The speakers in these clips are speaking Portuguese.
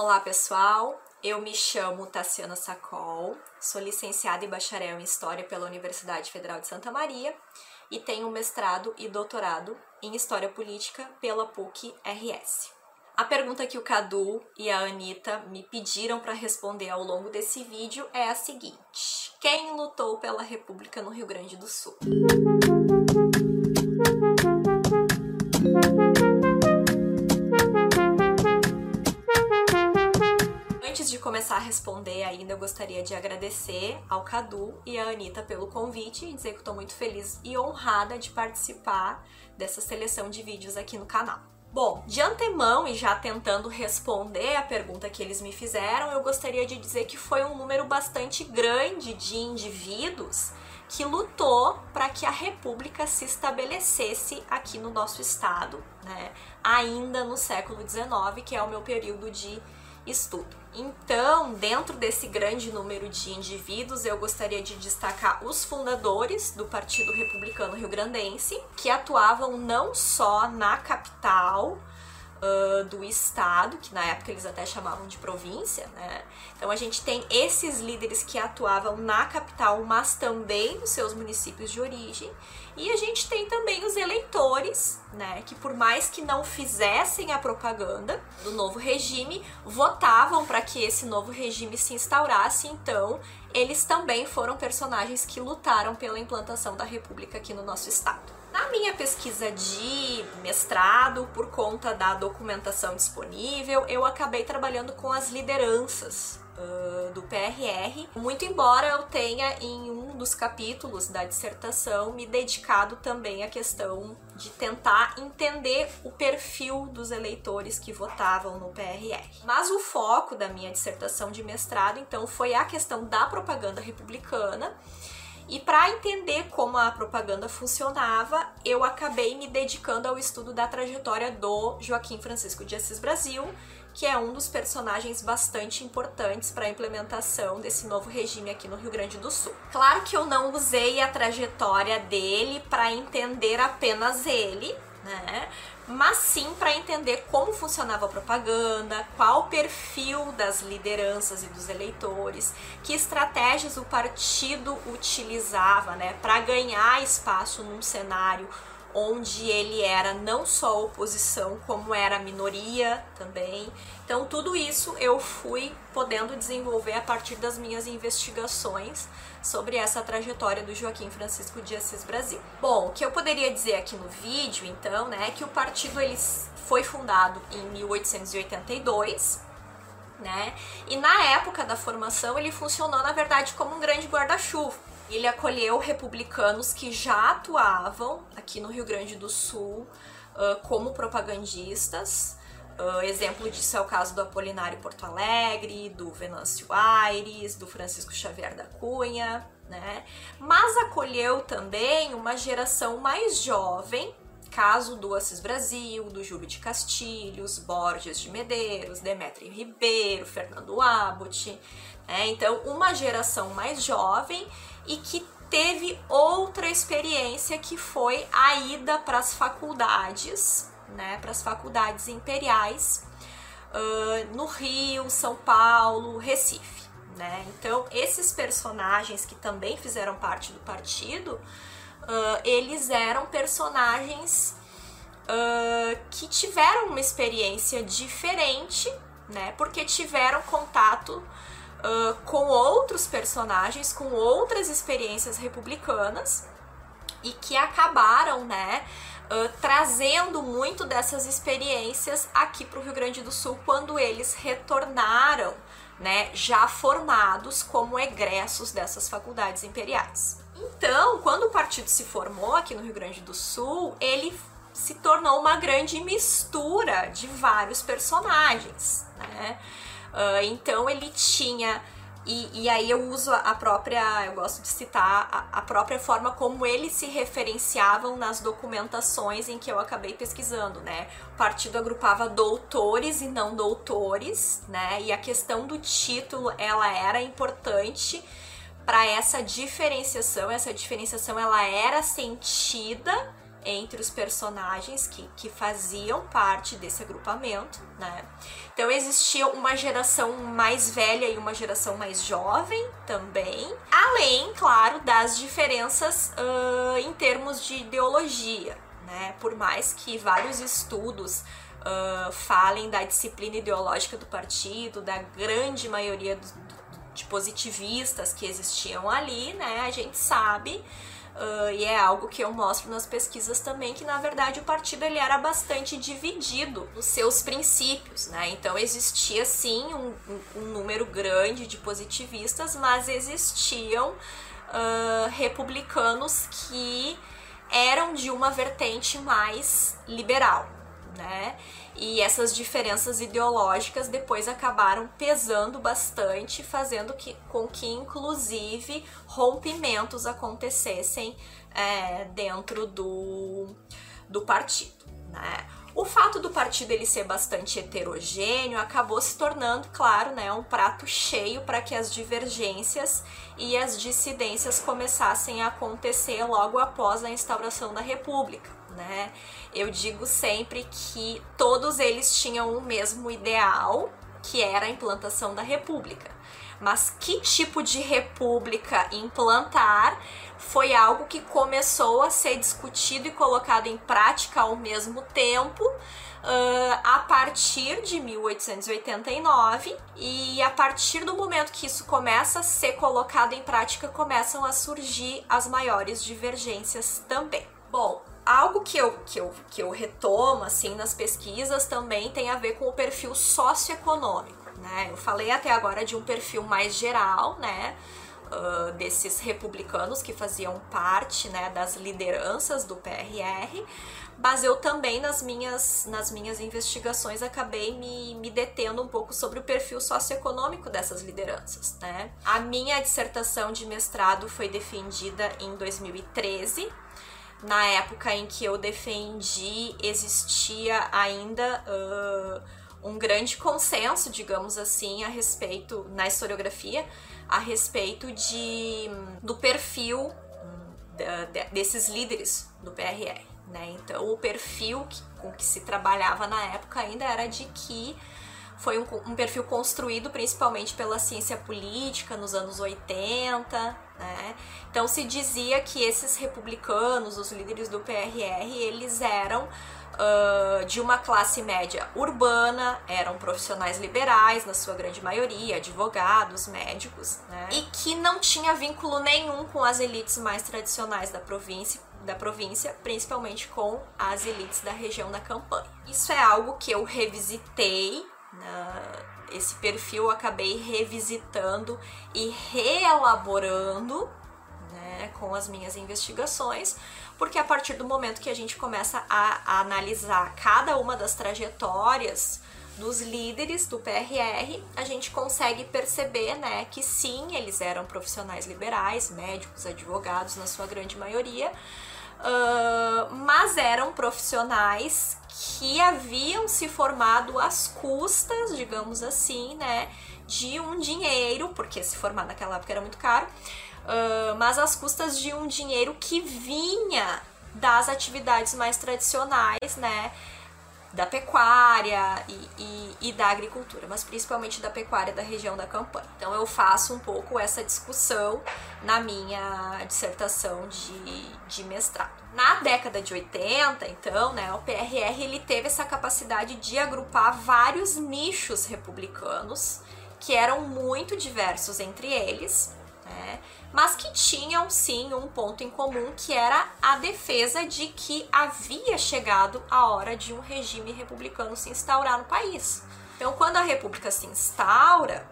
Olá pessoal, eu me chamo Tassiana Sacol, sou licenciada e bacharel em História pela Universidade Federal de Santa Maria e tenho mestrado e doutorado em História Política pela PUC-RS. A pergunta que o Cadu e a Anitta me pediram para responder ao longo desse vídeo é a seguinte: Quem lutou pela República no Rio Grande do Sul? Começar a responder ainda, eu gostaria de agradecer ao Cadu e à Anitta pelo convite e dizer que estou muito feliz e honrada de participar dessa seleção de vídeos aqui no canal. Bom, de antemão e já tentando responder a pergunta que eles me fizeram, eu gostaria de dizer que foi um número bastante grande de indivíduos que lutou para que a República se estabelecesse aqui no nosso estado, né, ainda no século XIX, que é o meu período de estudo. Então, dentro desse grande número de indivíduos, eu gostaria de destacar os fundadores do Partido Republicano Rio Grandense, que atuavam não só na capital, Uh, do estado, que na época eles até chamavam de província, né? Então a gente tem esses líderes que atuavam na capital, mas também nos seus municípios de origem, e a gente tem também os eleitores, né, que por mais que não fizessem a propaganda do novo regime, votavam para que esse novo regime se instaurasse, então eles também foram personagens que lutaram pela implantação da república aqui no nosso estado. Na minha pesquisa de mestrado, por conta da documentação disponível, eu acabei trabalhando com as lideranças uh, do PRR, muito embora eu tenha em um dos capítulos da dissertação me dedicado também à questão de tentar entender o perfil dos eleitores que votavam no PRR. Mas o foco da minha dissertação de mestrado, então, foi a questão da propaganda republicana e para entender como a propaganda funcionava, eu acabei me dedicando ao estudo da trajetória do Joaquim Francisco de Assis Brasil, que é um dos personagens bastante importantes para a implementação desse novo regime aqui no Rio Grande do Sul. Claro que eu não usei a trajetória dele para entender apenas ele, né? Mas sim para entender como funcionava a propaganda, qual o perfil das lideranças e dos eleitores, que estratégias o partido utilizava, né, para ganhar espaço num cenário onde ele era não só oposição, como era minoria também. Então, tudo isso eu fui podendo desenvolver a partir das minhas investigações sobre essa trajetória do Joaquim Francisco de Assis Brasil. Bom, o que eu poderia dizer aqui no vídeo, então, né, é que o partido ele foi fundado em 1882, né? E na época da formação ele funcionou, na verdade, como um grande guarda-chuva ele acolheu republicanos que já atuavam aqui no Rio Grande do Sul uh, como propagandistas. Uh, exemplo disso é o caso do Apolinário Porto Alegre, do Venâncio Aires, do Francisco Xavier da Cunha, né? Mas acolheu também uma geração mais jovem, caso do Assis Brasil, do Júlio de Castilhos, Borges de Medeiros, Demetrio Ribeiro, Fernando Abbott, né? Então, uma geração mais jovem e que teve outra experiência que foi a ida para as faculdades, né, para as faculdades imperiais uh, no Rio, São Paulo, Recife. Né? Então, esses personagens que também fizeram parte do partido, uh, eles eram personagens uh, que tiveram uma experiência diferente, né? Porque tiveram contato uh, com outros personagens, com outras experiências republicanas e que acabaram, né, uh, trazendo muito dessas experiências aqui para o Rio Grande do Sul quando eles retornaram, né, já formados como egressos dessas faculdades imperiais. Então, quando o partido se formou aqui no Rio Grande do Sul, ele se tornou uma grande mistura de vários personagens, né? Uh, então ele tinha. E, e, aí eu uso a própria, eu gosto de citar a, a, própria forma como eles se referenciavam nas documentações em que eu acabei pesquisando, né? O partido agrupava doutores e não doutores, né? E a questão do título, ela era importante para essa diferenciação, essa diferenciação ela era sentida entre os personagens que, que faziam parte desse agrupamento, né? Então existia uma geração mais velha e uma geração mais jovem também, além, claro, das diferenças uh, em termos de ideologia, né? Por mais que vários estudos uh, falem da disciplina ideológica do partido, da grande maioria de positivistas que existiam ali, né? A gente sabe Uh, e é algo que eu mostro nas pesquisas também que na verdade o partido ele era bastante dividido nos seus princípios, né? Então existia sim um, um, número grande de positivistas, mas existiam uh, republicanos que eram de uma vertente mais liberal, né? E essas diferenças ideológicas depois acabaram pesando bastante, fazendo que, com que, inclusive, rompimentos acontecessem é, dentro do, do partido. Né? O fato do partido ele ser bastante heterogêneo acabou se tornando, claro, né, um prato cheio para que as divergências e as dissidências começassem a acontecer logo após a instauração da República né? Eu digo sempre que todos eles tinham o mesmo ideal, que era a implantação da república. Mas que tipo de república implantar foi algo que começou a ser discutido e colocado em prática ao mesmo tempo uh, a partir de 1889 e a partir do momento que isso começa a ser colocado em prática começam a surgir as maiores divergências também. Bom, algo que eu, que, eu, que eu retomo assim nas pesquisas também tem a ver com o perfil socioeconômico. Né? Eu falei até agora de um perfil mais geral, né? Uh, desses republicanos que faziam parte né, das lideranças do PRR, mas eu também nas minhas, nas minhas investigações acabei me, me detendo um pouco sobre o perfil socioeconômico dessas lideranças. Né? A minha dissertação de mestrado foi defendida em 2013 na época em que eu defendi, existia ainda uh, um grande consenso, digamos assim, a respeito, na historiografia, a respeito de, do perfil desses líderes do PRR. Né? Então, o perfil que, com que se trabalhava na época ainda era de que foi um, um, perfil construído principalmente pela ciência política nos anos 80, né? Então se dizia que esses republicanos, os líderes do PRR, eles eram uh, de uma classe média urbana, eram profissionais liberais na sua grande maioria, advogados, médicos, né? E que não tinha vínculo nenhum com as elites mais tradicionais da província da província, principalmente com as elites da região da campanha. Isso é algo que eu revisitei Uh, esse perfil eu acabei revisitando e reelaborando né, com as minhas investigações, porque a partir do momento que a gente começa a, a analisar cada uma das trajetórias dos líderes do PRR, a gente consegue perceber né, que sim, eles eram profissionais liberais, médicos, advogados, na sua grande maioria, uh, mas eram profissionais que haviam se formado às custas, digamos assim, né, de um dinheiro, porque se formar naquela época era muito caro, uh, mas às custas de um dinheiro que vinha das atividades mais tradicionais, né, da pecuária e, e, e, da agricultura, mas principalmente da pecuária da região da campanha. Então eu faço um pouco essa discussão na minha dissertação de, de mestrado. Na década de 80, então, né, o PRR ele teve essa capacidade de agrupar vários nichos republicanos que eram muito diversos entre eles, né? mas que tinham sim um ponto em comum que era a defesa de que havia chegado a hora de um regime republicano se instaurar no país. Então, quando a república se instaura,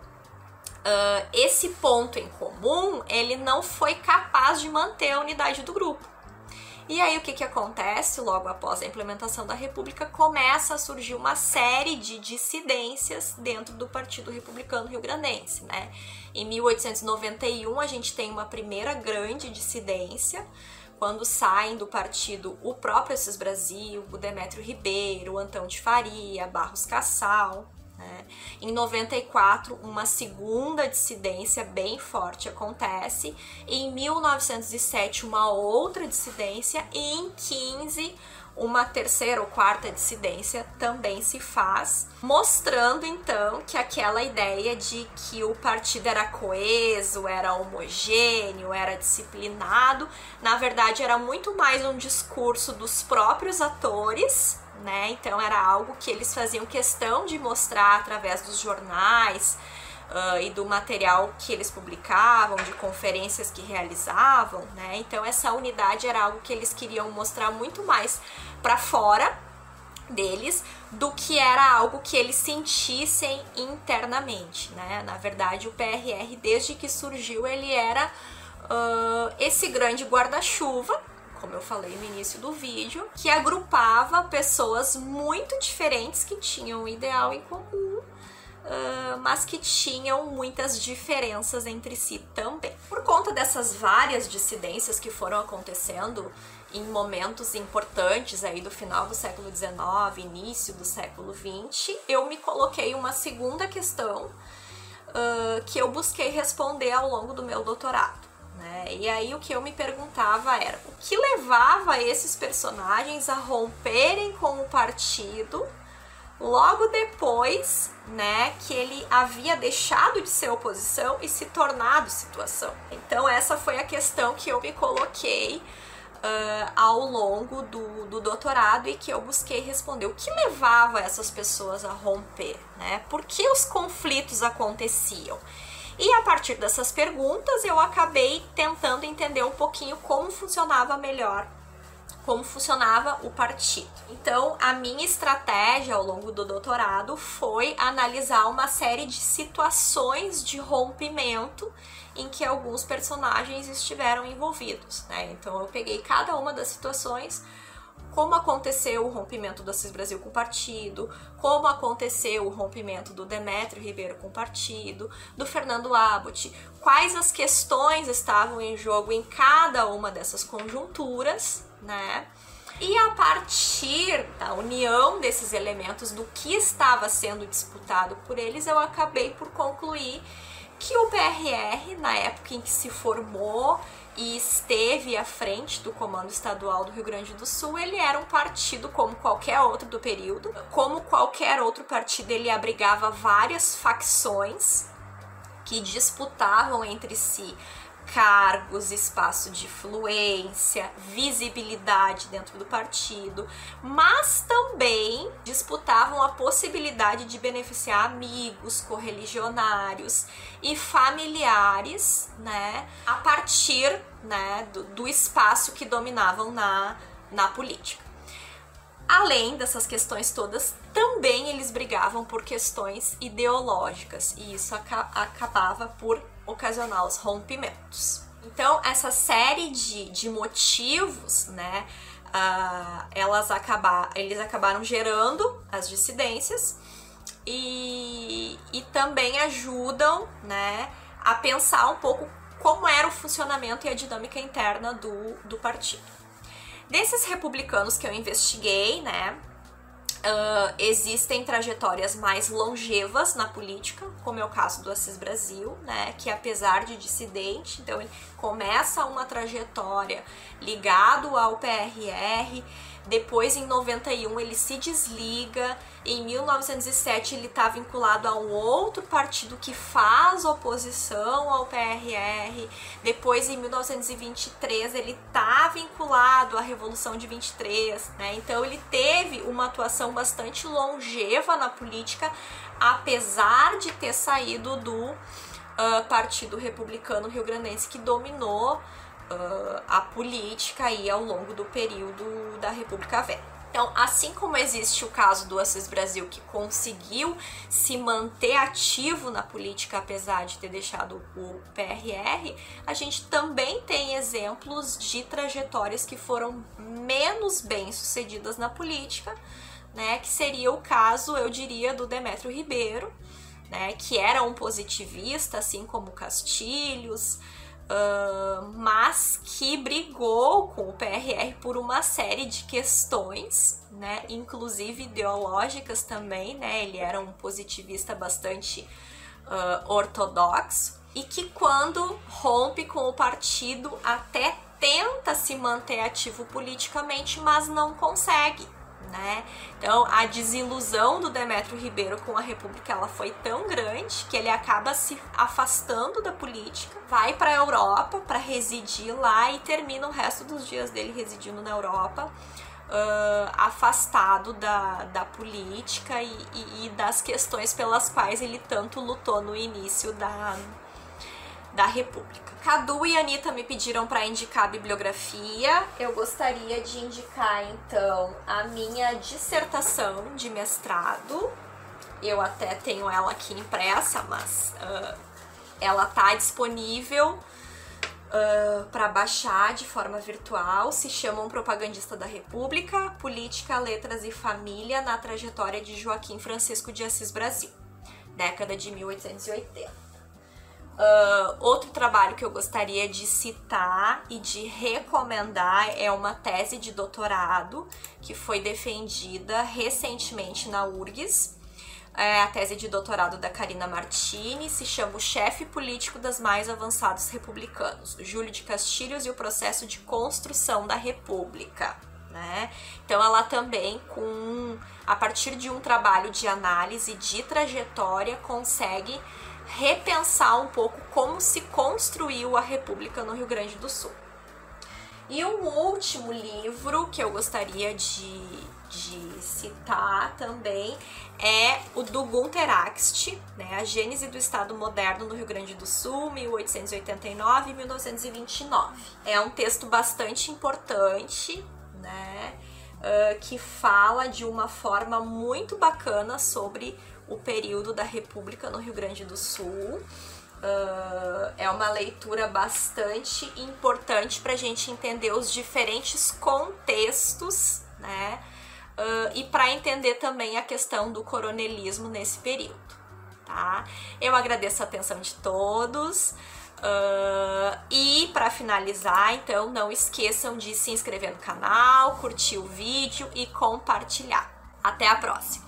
uh, esse ponto em comum ele não foi capaz de manter a unidade do grupo. E aí o que, que acontece logo após a implementação da República? Começa a surgir uma série de dissidências dentro do Partido Republicano Rio-Grandense, né? Em 1891 a gente tem uma primeira grande dissidência, quando saem do partido o próprio Assis Brasil, o Demétrio Ribeiro, o Antão de Faria, Barros Cassal, Né? Em 94, uma segunda dissidência bem forte acontece. Em 1907, uma outra dissidência. E em 15, uma terceira ou quarta dissidência também se faz, mostrando então que aquela ideia de que o partido era coeso, era homogêneo, era disciplinado, na verdade era muito mais um discurso dos próprios atores né? Então era algo que eles faziam questão de mostrar através dos jornais uh, e do material que eles publicavam, de conferências que realizavam, né? Então essa unidade era algo que eles queriam mostrar muito mais para fora deles do que era algo que eles sentissem internamente, né? Na verdade, o PRR desde que surgiu ele era uh, esse grande guarda-chuva como eu falei no início do vídeo, que agrupava pessoas muito diferentes que tinham um ideal em comum, uh, mas que tinham muitas diferenças entre si também. Por conta dessas várias dissidências que foram acontecendo em momentos importantes aí do final do século XIX, início do século XX, eu me coloquei uma segunda questão uh, que eu busquei responder ao longo do meu doutorado. Né? E aí o que eu me perguntava era o que levava esses personagens a romperem com o partido logo depois, né, que ele havia deixado de ser oposição e se tornado situação. Então essa foi a questão que eu me coloquei uh, ao longo do, do doutorado e que eu busquei responder. O que levava essas pessoas a romper, né? Por que os conflitos aconteciam? E a partir dessas perguntas eu acabei tentando entender um pouquinho como funcionava melhor como funcionava o partido. Então, a minha estratégia ao longo do doutorado foi analisar uma série de situações de rompimento em que alguns personagens estiveram envolvidos, né? Então, eu peguei cada uma das situações como aconteceu o rompimento do Assis Brasil com o partido, como aconteceu o rompimento do Demétrio Ribeiro com o partido, do Fernando Abbott, quais as questões estavam em jogo em cada uma dessas conjunturas, né? E a partir da união desses elementos, do que estava sendo disputado por eles, eu acabei por concluir que o PRR, na época em que se formou e esteve à frente do Comando Estadual do Rio Grande do Sul, ele era um partido como qualquer outro do período. Como qualquer outro partido, ele abrigava várias facções que disputavam entre si cargos, espaço de influência, visibilidade dentro do partido, mas também disputavam a possibilidade de beneficiar amigos, correligionários e familiares, né, a partir, né, do, do espaço que dominavam na, na política. Além dessas questões todas, também eles brigavam por questões ideológicas e isso acabava por ocasionar os rompimentos. Então, essa série de, de motivos, né, uh, elas acabar, eles acabaram gerando as dissidências e, e também ajudam, né, a pensar um pouco como era o funcionamento e a dinâmica interna do, do partido. Desses republicanos que eu investiguei, né, Uh, existem trajetórias mais longevas na política, como é o caso do Assis Brasil, né, que apesar de dissidente, então ele começa uma trajetória ligado ao PRR, depois, em 91, ele se desliga. Em 1907, ele está vinculado a um outro partido que faz oposição ao PRR. Depois, em 1923, ele está vinculado à Revolução de 23. Né? Então, ele teve uma atuação bastante longeva na política, apesar de ter saído do uh, Partido Republicano Rio Grandense, que dominou uh, a política aí ao longo do período da República Velha. Então, assim como existe o caso do Assis Brasil, que conseguiu se manter ativo na política apesar de ter deixado o PRR, a gente também tem exemplos de trajetórias que foram menos bem sucedidas na política, né? Que seria o caso, eu diria, do Demétrio Ribeiro, né? Que era um positivista, assim como Castilhos, uh, mas que brigou com o PRR por uma série de questões, né, inclusive ideológicas também, né, ele era um positivista bastante uh, ortodoxo, e que quando rompe com o partido até tenta se manter ativo politicamente, mas não consegue né? Então, a desilusão do Demetrio Ribeiro com a República ela foi tão grande que ele acaba se afastando da política, vai para a Europa para residir lá e termina o resto dos dias dele residindo na Europa. Uh, afastado da, da política e, e, e das questões pelas quais ele tanto lutou no início da, da República. Cadu e Anitta me pediram para indicar a bibliografia. Eu gostaria de indicar então a minha dissertação de mestrado. Eu até tenho ela aqui impressa, mas uh, ela tá disponível uh, para baixar de forma virtual. Se chama Um Propagandista da República: Política, Letras e Família na trajetória de Joaquim Francisco de Assis Brasil, década de 1880. Uh, outro trabalho que eu gostaria de citar e de recomendar é uma tese de doutorado que foi defendida recentemente na URGS. É a tese de doutorado da Karina Martini se chama O Chefe Político das Mais Avançados Republicanos, Júlio de Castilhos e o Processo de Construção da República. Né? Então ela também com a partir de um trabalho de análise de trajetória consegue repensar um pouco como se construiu a República no Rio Grande do Sul. E um último livro que eu gostaria de, de citar também é o do Gunther Axt, né, A Gênese do Estado Moderno no Rio Grande do Sul, 1889 e 1929. É um texto bastante importante, né, uh, que fala de uma forma muito bacana sobre o período da República no Rio Grande do Sul. Uh, é uma leitura bastante importante para a gente entender os diferentes contextos, né? Uh, e para entender também a questão do coronelismo nesse período, tá? Eu agradeço a atenção de todos. Uh, e para finalizar, então, não esqueçam de se inscrever no canal, curtir o vídeo e compartilhar. Até a próxima!